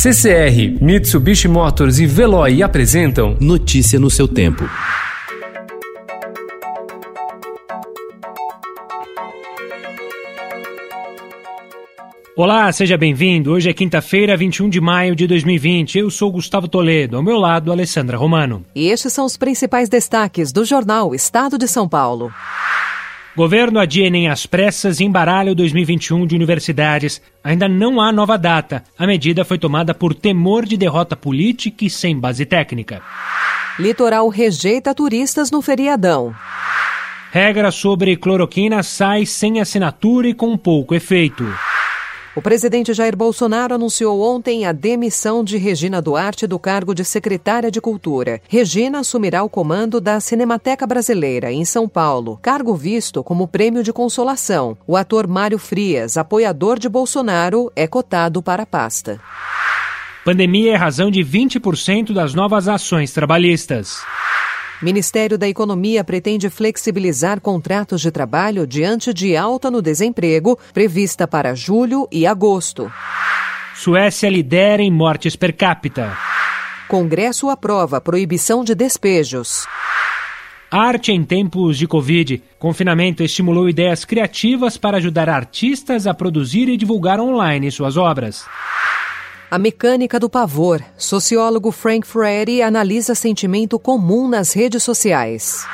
CCR, Mitsubishi Motors e Veloy apresentam Notícia no seu tempo. Olá, seja bem-vindo. Hoje é quinta-feira, 21 de maio de 2020. Eu sou Gustavo Toledo, ao meu lado, Alessandra Romano. E estes são os principais destaques do jornal Estado de São Paulo. Governo adia Enem às pressas e embaralha o 2021 de universidades. Ainda não há nova data. A medida foi tomada por temor de derrota política e sem base técnica. Litoral rejeita turistas no feriadão. Regra sobre cloroquina sai sem assinatura e com pouco efeito. O presidente Jair Bolsonaro anunciou ontem a demissão de Regina Duarte do cargo de secretária de Cultura. Regina assumirá o comando da Cinemateca Brasileira, em São Paulo, cargo visto como prêmio de consolação. O ator Mário Frias, apoiador de Bolsonaro, é cotado para a pasta. Pandemia é razão de 20% das novas ações trabalhistas. Ministério da Economia pretende flexibilizar contratos de trabalho diante de alta no desemprego prevista para julho e agosto. Suécia lidera em mortes per capita. Congresso aprova proibição de despejos. Arte em tempos de Covid. Confinamento estimulou ideias criativas para ajudar artistas a produzir e divulgar online suas obras. A mecânica do pavor. Sociólogo Frank Freddy analisa sentimento comum nas redes sociais.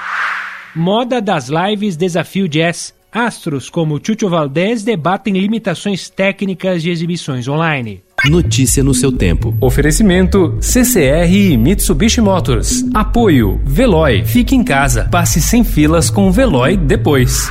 Moda das lives Desafio Jazz. Astros como Chucho Valdez debatem limitações técnicas de exibições online. Notícia no seu tempo. Oferecimento CCR e Mitsubishi Motors. Apoio Veloy. Fique em casa. Passe sem filas com o Veloy depois.